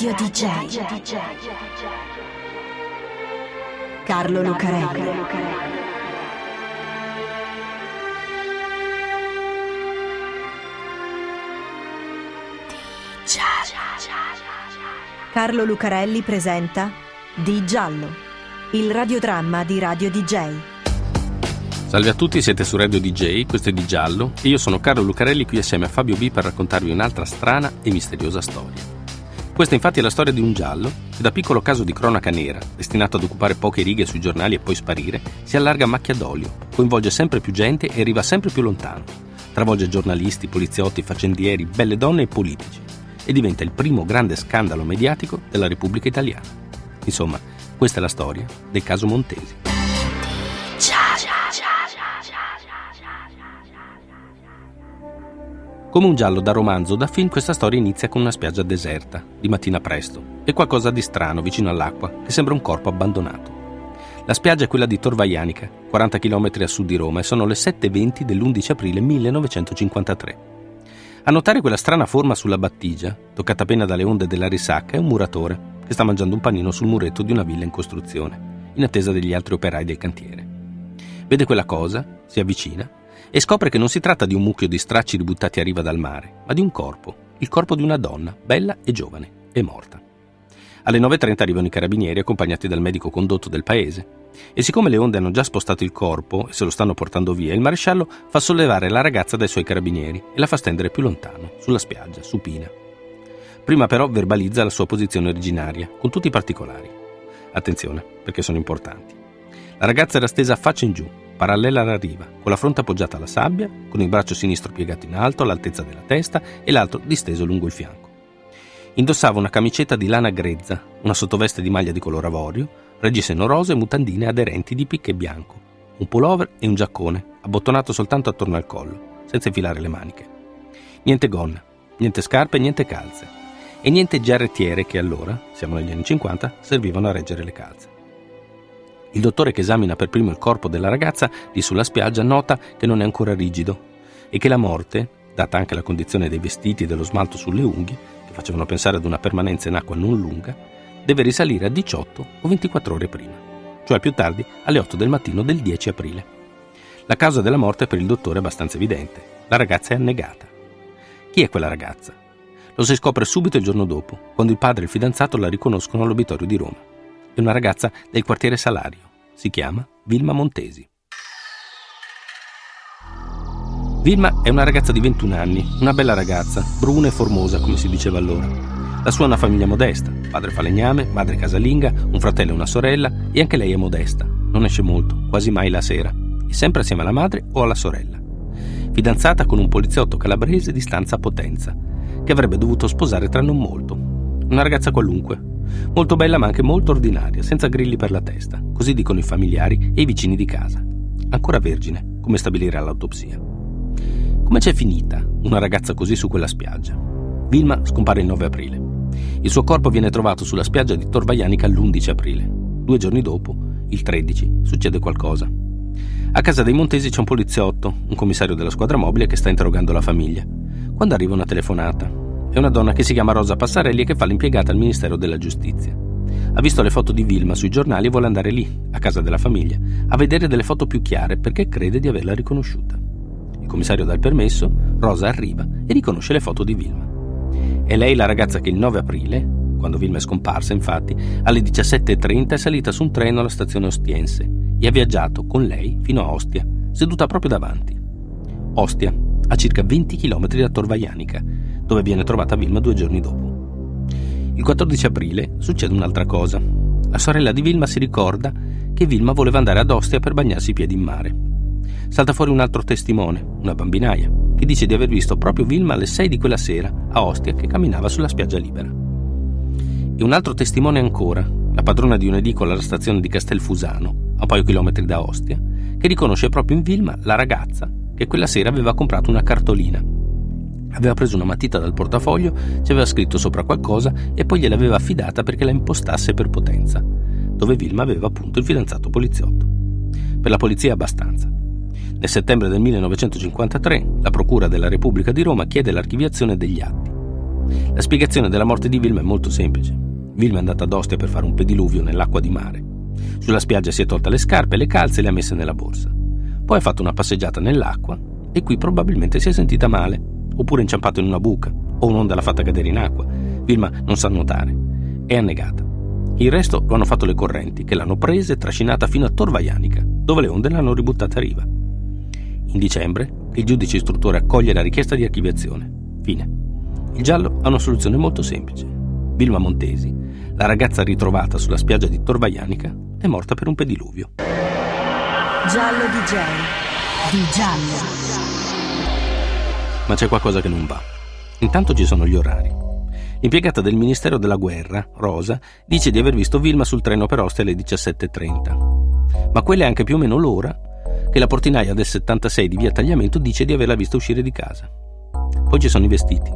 Radio DJ. Carlo Lucarelli. Carlo Lucarelli presenta Di Giallo, il radiodramma di Radio DJ. Salve a tutti, siete su Radio DJ, questo è Di Giallo e io sono Carlo Lucarelli qui assieme a Fabio B per raccontarvi un'altra strana e misteriosa storia. Questa infatti è la storia di un giallo che da piccolo caso di cronaca nera, destinato ad occupare poche righe sui giornali e poi sparire, si allarga a macchia d'olio, coinvolge sempre più gente e arriva sempre più lontano. Travolge giornalisti, poliziotti, faccendieri, belle donne e politici e diventa il primo grande scandalo mediatico della Repubblica Italiana. Insomma, questa è la storia del caso Montesi. Come un giallo da romanzo o da film, questa storia inizia con una spiaggia deserta, di mattina presto, e qualcosa di strano vicino all'acqua, che sembra un corpo abbandonato. La spiaggia è quella di Torvaianica, 40 km a sud di Roma, e sono le 7.20 dell'11 aprile 1953. A notare quella strana forma sulla battigia, toccata appena dalle onde della risacca, è un muratore che sta mangiando un panino sul muretto di una villa in costruzione, in attesa degli altri operai del cantiere. Vede quella cosa, si avvicina e scopre che non si tratta di un mucchio di stracci ributtati a riva dal mare, ma di un corpo, il corpo di una donna, bella e giovane, e morta. Alle 9.30 arrivano i carabinieri accompagnati dal medico condotto del paese e siccome le onde hanno già spostato il corpo e se lo stanno portando via, il maresciallo fa sollevare la ragazza dai suoi carabinieri e la fa stendere più lontano, sulla spiaggia, supina. Prima però verbalizza la sua posizione originaria, con tutti i particolari. Attenzione, perché sono importanti. La ragazza era stesa faccia in giù, parallela alla riva, con la fronte appoggiata alla sabbia, con il braccio sinistro piegato in alto all'altezza della testa e l'altro disteso lungo il fianco. Indossava una camicetta di lana grezza, una sottoveste di maglia di color avorio, reggiseno rosa e mutandine aderenti di picche bianco, un pullover e un giaccone, abbottonato soltanto attorno al collo, senza infilare le maniche. Niente gonna, niente scarpe, niente calze. E niente giarrettiere che allora, siamo negli anni 50, servivano a reggere le calze. Il dottore che esamina per primo il corpo della ragazza lì sulla spiaggia nota che non è ancora rigido e che la morte, data anche la condizione dei vestiti e dello smalto sulle unghie, che facevano pensare ad una permanenza in acqua non lunga, deve risalire a 18 o 24 ore prima, cioè più tardi alle 8 del mattino del 10 aprile. La causa della morte per il dottore è abbastanza evidente. La ragazza è annegata. Chi è quella ragazza? Lo si scopre subito il giorno dopo, quando il padre e il fidanzato la riconoscono all'obitorio di Roma è una ragazza del quartiere Salario. Si chiama Vilma Montesi. Vilma è una ragazza di 21 anni, una bella ragazza, bruna e formosa come si diceva allora. La sua è una famiglia modesta, padre falegname, madre casalinga, un fratello e una sorella e anche lei è modesta, non esce molto, quasi mai la sera, e sempre assieme alla madre o alla sorella. Fidanzata con un poliziotto calabrese di stanza Potenza, che avrebbe dovuto sposare tra non molto. Una ragazza qualunque, Molto bella ma anche molto ordinaria, senza grilli per la testa, così dicono i familiari e i vicini di casa. Ancora vergine, come stabilire all'autopsia. Come c'è finita una ragazza così su quella spiaggia? Vilma scompare il 9 aprile. Il suo corpo viene trovato sulla spiaggia di Torvaianica l'11 aprile. Due giorni dopo, il 13, succede qualcosa. A casa dei Montesi c'è un poliziotto, un commissario della squadra mobile che sta interrogando la famiglia. Quando arriva una telefonata, è una donna che si chiama Rosa Passarelli e che fa l'impiegata al Ministero della Giustizia. Ha visto le foto di Vilma sui giornali e vuole andare lì, a casa della famiglia, a vedere delle foto più chiare perché crede di averla riconosciuta. Il commissario dà il permesso, Rosa arriva e riconosce le foto di Vilma. È lei la ragazza che il 9 aprile, quando Vilma è scomparsa infatti, alle 17.30 è salita su un treno alla stazione Ostiense e ha viaggiato con lei fino a Ostia, seduta proprio davanti. Ostia, a circa 20 km da Torvaianica, dove viene trovata Vilma due giorni dopo. Il 14 aprile succede un'altra cosa. La sorella di Vilma si ricorda che Vilma voleva andare ad Ostia per bagnarsi i piedi in mare. Salta fuori un altro testimone, una bambinaia, che dice di aver visto proprio Vilma alle 6 di quella sera a Ostia che camminava sulla spiaggia libera. E un altro testimone ancora, la padrona di un'edicola alla stazione di Castelfusano, a un paio chilometri da Ostia, che riconosce proprio in Vilma la ragazza che quella sera aveva comprato una cartolina Aveva preso una matita dal portafoglio, ci aveva scritto sopra qualcosa e poi gliel'aveva affidata perché la impostasse per potenza, dove Vilma aveva appunto il fidanzato poliziotto. Per la polizia abbastanza. Nel settembre del 1953 la Procura della Repubblica di Roma chiede l'archiviazione degli atti. La spiegazione della morte di Vilma è molto semplice. Vilma è andata ad Ostia per fare un pediluvio nell'acqua di mare. Sulla spiaggia si è tolta le scarpe, le calze e le ha messe nella borsa. Poi ha fatto una passeggiata nell'acqua e qui probabilmente si è sentita male, oppure inciampato in una buca, o un'onda l'ha fatta cadere in acqua. Vilma non sa nuotare. È annegata. Il resto lo hanno fatto le correnti, che l'hanno presa e trascinata fino a Torvaianica, dove le onde l'hanno ributtata a riva. In dicembre, il giudice istruttore accoglie la richiesta di archiviazione. Fine. Il giallo ha una soluzione molto semplice. Vilma Montesi, la ragazza ritrovata sulla spiaggia di Torvaianica, è morta per un pediluvio. Giallo DJ. Di giallo. Ma c'è qualcosa che non va. Intanto ci sono gli orari. L'impiegata del Ministero della Guerra, Rosa, dice di aver visto Vilma sul treno per Ostia alle 17.30. Ma quella è anche più o meno l'ora che la portinaia del 76 di via Tagliamento dice di averla vista uscire di casa. Poi ci sono i vestiti.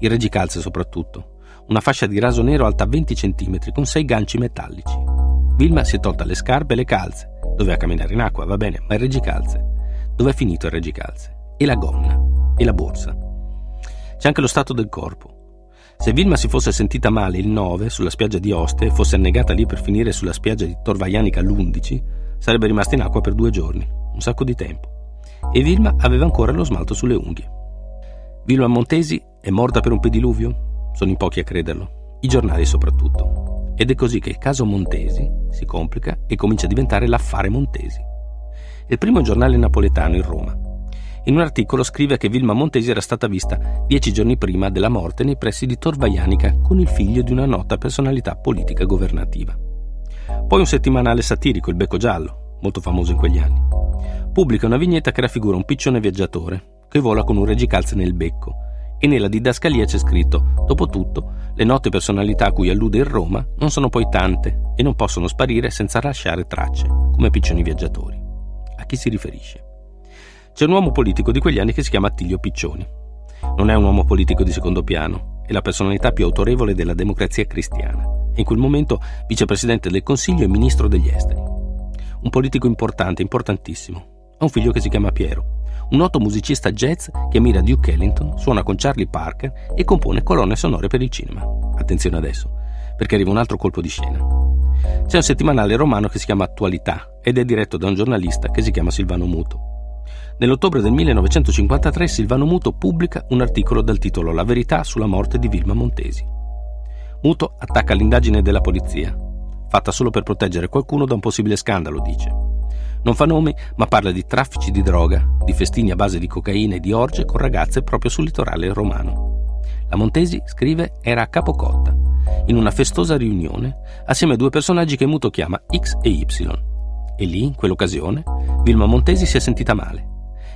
I reggicalze soprattutto. Una fascia di raso nero alta 20 cm con sei ganci metallici. Vilma si è tolta le scarpe e le calze Doveva camminare in acqua, va bene, ma il reggicalze. Dove è finito il reggicalze? E la gonna? E la borsa? C'è anche lo stato del corpo. Se Vilma si fosse sentita male il 9 sulla spiaggia di Oste e fosse annegata lì per finire sulla spiaggia di Torvaianica l'11, sarebbe rimasta in acqua per due giorni, un sacco di tempo. E Vilma aveva ancora lo smalto sulle unghie. Vilma Montesi è morta per un pediluvio? Sono in pochi a crederlo, i giornali soprattutto. Ed è così che il caso Montesi si complica e comincia a diventare l'affare Montesi. Il primo giornale napoletano in Roma. In un articolo scrive che Vilma Montesi era stata vista dieci giorni prima della morte nei pressi di Torvaianica con il figlio di una nota personalità politica governativa. Poi un settimanale satirico, Il Becco Giallo, molto famoso in quegli anni, pubblica una vignetta che raffigura un piccione viaggiatore che vola con un reggicalze nel becco e nella didascalia c'è scritto Dopotutto, le note personalità a cui allude il Roma non sono poi tante e non possono sparire senza lasciare tracce, come piccioni viaggiatori. A chi si riferisce? C'è un uomo politico di quegli anni che si chiama Attilio Piccioni. Non è un uomo politico di secondo piano, è la personalità più autorevole della democrazia cristiana e in quel momento vicepresidente del Consiglio e ministro degli esteri. Un politico importante, importantissimo. Ha un figlio che si chiama Piero un noto musicista jazz che ammira Duke Ellington, suona con Charlie Parker e compone colonne sonore per il cinema. Attenzione adesso, perché arriva un altro colpo di scena. C'è un settimanale romano che si chiama Attualità ed è diretto da un giornalista che si chiama Silvano Muto. Nell'ottobre del 1953 Silvano Muto pubblica un articolo dal titolo La verità sulla morte di Vilma Montesi. Muto attacca l'indagine della polizia, fatta solo per proteggere qualcuno da un possibile scandalo, dice. Non fa nomi, ma parla di traffici di droga, di festini a base di cocaina e di orge con ragazze proprio sul litorale romano. La Montesi, scrive, era a Capocotta, in una festosa riunione, assieme a due personaggi che Muto chiama X e Y. E lì, in quell'occasione, Vilma Montesi si è sentita male.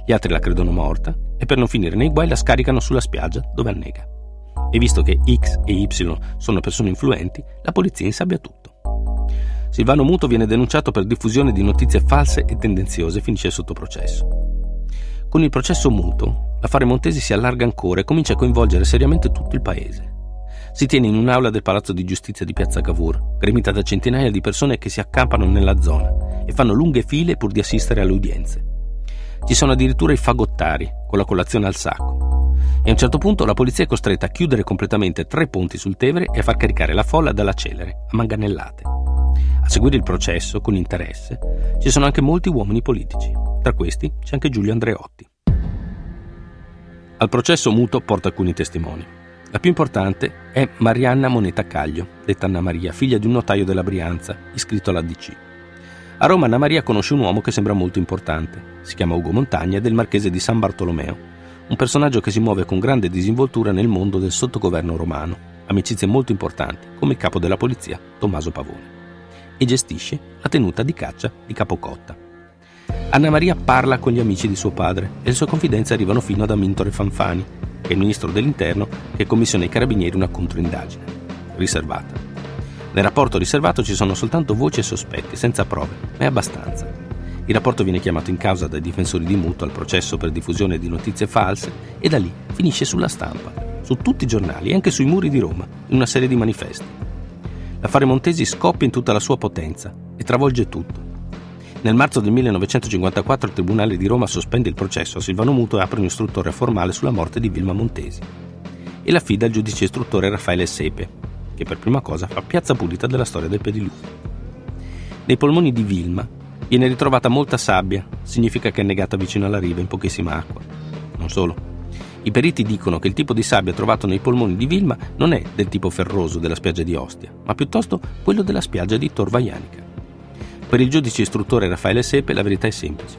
Gli altri la credono morta e per non finire nei guai la scaricano sulla spiaggia dove annega. E visto che X e Y sono persone influenti, la polizia insabbia tutto. Silvano Muto viene denunciato per diffusione di notizie false e tendenziose e finisce sotto processo. Con il processo Muto, l'affare Montesi si allarga ancora e comincia a coinvolgere seriamente tutto il paese. Si tiene in un'aula del Palazzo di Giustizia di Piazza Cavour, gremita da centinaia di persone che si accampano nella zona e fanno lunghe file pur di assistere alle udienze. Ci sono addirittura i fagottari, con la colazione al sacco. E a un certo punto la polizia è costretta a chiudere completamente tre ponti sul Tevere e a far caricare la folla dalla celere, a manganellate. A seguire il processo, con interesse, ci sono anche molti uomini politici. Tra questi c'è anche Giulio Andreotti. Al processo Muto porta alcuni testimoni. La più importante è Marianna Moneta Caglio, detta Anna Maria, figlia di un notaio della Brianza, iscritto all'ADC. A Roma Anna Maria conosce un uomo che sembra molto importante. Si chiama Ugo Montagna ed è il marchese di San Bartolomeo, un personaggio che si muove con grande disinvoltura nel mondo del sottogoverno romano, amicizie molto importanti, come il capo della polizia, Tommaso Pavone e gestisce la tenuta di caccia di Capocotta. Anna Maria parla con gli amici di suo padre e le sue confidenze arrivano fino ad Amintore Fanfani, che è il ministro dell'interno che commissiona ai carabinieri una controindagine, riservata. Nel rapporto riservato ci sono soltanto voci e sospetti, senza prove, ma è abbastanza. Il rapporto viene chiamato in causa dai difensori di Muto al processo per diffusione di notizie false e da lì finisce sulla stampa, su tutti i giornali e anche sui muri di Roma, in una serie di manifesti. L'affare Montesi scoppia in tutta la sua potenza e travolge tutto. Nel marzo del 1954 il Tribunale di Roma sospende il processo a Silvano Muto e apre un istruttore formale sulla morte di Vilma Montesi. e l'affida al giudice istruttore Raffaele Sepe, che per prima cosa fa piazza pulita della storia del pediluvio. Nei polmoni di Vilma viene ritrovata molta sabbia, significa che è annegata vicino alla riva in pochissima acqua. Non solo. I periti dicono che il tipo di sabbia trovato nei polmoni di Vilma non è del tipo ferroso della spiaggia di Ostia, ma piuttosto quello della spiaggia di Tor Vaianica. Per il giudice istruttore Raffaele Sepe la verità è semplice.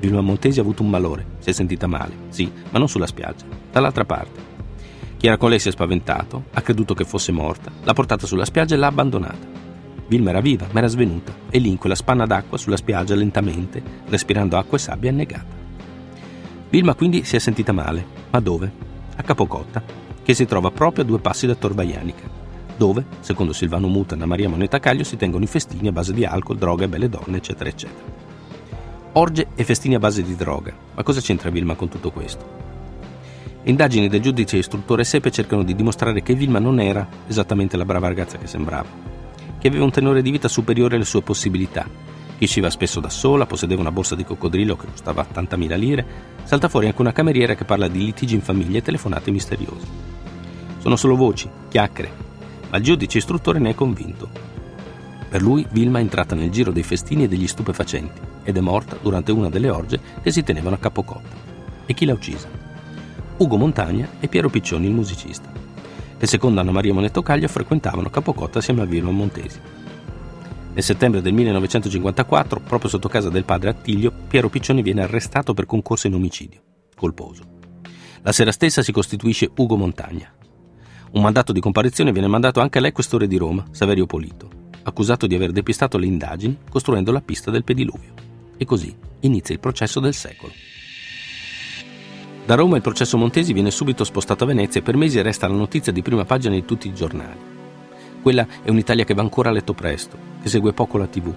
Vilma Montesi ha avuto un malore, si è sentita male, sì, ma non sulla spiaggia, dall'altra parte. Chi era con lei si è spaventato, ha creduto che fosse morta, l'ha portata sulla spiaggia e l'ha abbandonata. Vilma era viva, ma era svenuta, e lì in quella spanna d'acqua sulla spiaggia lentamente, respirando acqua e sabbia, annegata. Vilma quindi si è sentita male, ma dove? A Capocotta, che si trova proprio a due passi da Torvaianica, dove, secondo Silvano Muta e Maria Moneta Caglio, si tengono i festini a base di alcol, droga e belle donne, eccetera, eccetera. Orge e festini a base di droga. Ma cosa c'entra Vilma con tutto questo? Indagini del giudice istruttore Sepe cercano di dimostrare che Vilma non era esattamente la brava ragazza che sembrava, che aveva un tenore di vita superiore alle sue possibilità, usciva spesso da sola, possedeva una borsa di coccodrillo che costava 80.000 lire, salta fuori anche una cameriera che parla di litigi in famiglia e telefonate misteriose. Sono solo voci, chiacchiere, ma il giudice istruttore ne è convinto. Per lui Vilma è entrata nel giro dei festini e degli stupefacenti ed è morta durante una delle orge che si tenevano a Capocotta. E chi l'ha uccisa? Ugo Montagna e Piero Piccioni, il musicista, che secondo Anna Maria Monettocaglio frequentavano Capocotta assieme a Vilma Montesi. Nel settembre del 1954, proprio sotto casa del padre Attilio, Piero Piccioni viene arrestato per concorso in omicidio, colposo. La sera stessa si costituisce Ugo Montagna. Un mandato di comparizione viene mandato anche all'equestore di Roma, Saverio Polito, accusato di aver depistato le indagini costruendo la pista del pediluvio. E così inizia il processo del secolo. Da Roma il processo Montesi viene subito spostato a Venezia e per mesi resta la notizia di prima pagina di tutti i giornali. Quella è un'Italia che va ancora a letto presto, che segue poco la TV.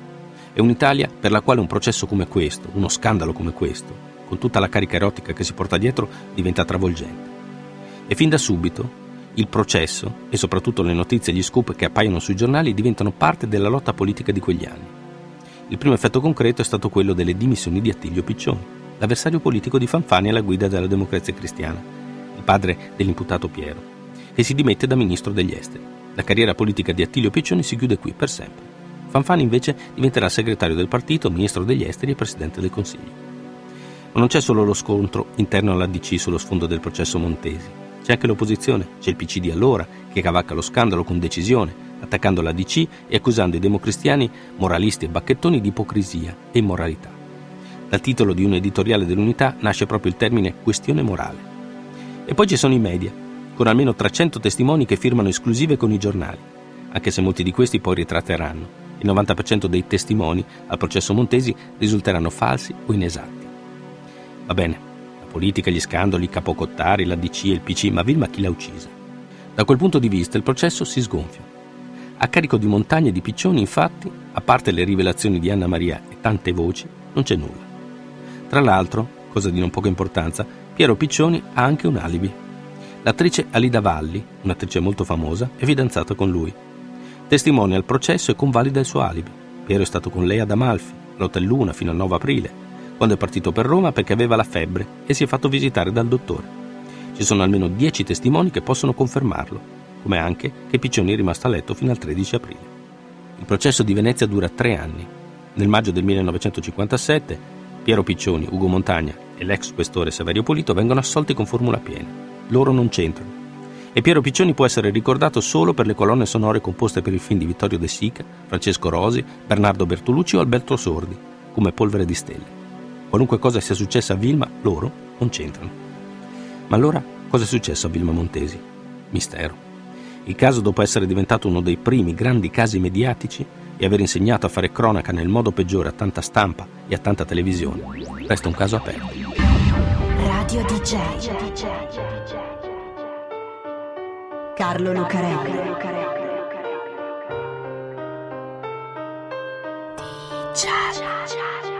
È un'Italia per la quale un processo come questo, uno scandalo come questo, con tutta la carica erotica che si porta dietro, diventa travolgente. E fin da subito il processo e soprattutto le notizie e gli scoop che appaiono sui giornali diventano parte della lotta politica di quegli anni. Il primo effetto concreto è stato quello delle dimissioni di Attilio Piccioni, l'avversario politico di Fanfani alla guida della democrazia cristiana, il padre dell'imputato Piero, che si dimette da ministro degli esteri. La carriera politica di Attilio Piccioni si chiude qui per sempre. Fanfani invece diventerà segretario del partito, ministro degli esteri e presidente del Consiglio. Ma non c'è solo lo scontro interno all'ADC sullo sfondo del processo Montesi. C'è anche l'opposizione, c'è il PC di allora, che cavacca lo scandalo con decisione, attaccando la DC e accusando i democristiani, moralisti e bacchettoni di ipocrisia e immoralità. Dal titolo di un editoriale dell'Unità nasce proprio il termine questione morale. E poi ci sono i media, con almeno 300 testimoni che firmano esclusive con i giornali, anche se molti di questi poi ritratteranno. Il 90% dei testimoni al processo Montesi risulteranno falsi o inesatti. Va bene, politica, gli scandali, i capocottari, la DC e il PC, ma Vilma chi l'ha uccisa? Da quel punto di vista il processo si sgonfia. A carico di montagne di piccioni, infatti, a parte le rivelazioni di Anna Maria e tante voci, non c'è nulla. Tra l'altro, cosa di non poca importanza, Piero Piccioni ha anche un alibi. L'attrice Alida Valli, un'attrice molto famosa, è fidanzata con lui. Testimonia al processo e convalida il suo alibi. Piero è stato con lei ad Amalfi, all'Hotel Luna, fino al 9 aprile quando è partito per Roma perché aveva la febbre e si è fatto visitare dal dottore. Ci sono almeno 10 testimoni che possono confermarlo, come anche che Piccioni è rimasto a letto fino al 13 aprile. Il processo di Venezia dura tre anni. Nel maggio del 1957 Piero Piccioni, Ugo Montagna e l'ex questore Saverio Polito vengono assolti con formula piena. Loro non c'entrano. E Piero Piccioni può essere ricordato solo per le colonne sonore composte per il film di Vittorio De Sica, Francesco Rosi, Bernardo Bertolucci o Alberto Sordi, come Polvere di Stelle. Qualunque cosa sia successa a Vilma, loro non c'entrano. Ma allora cosa è successo a Vilma Montesi? Mistero. Il caso, dopo essere diventato uno dei primi grandi casi mediatici e aver insegnato a fare cronaca nel modo peggiore a tanta stampa e a tanta televisione, resta un caso aperto. Radio DJ Carlo Lucarelli. DJ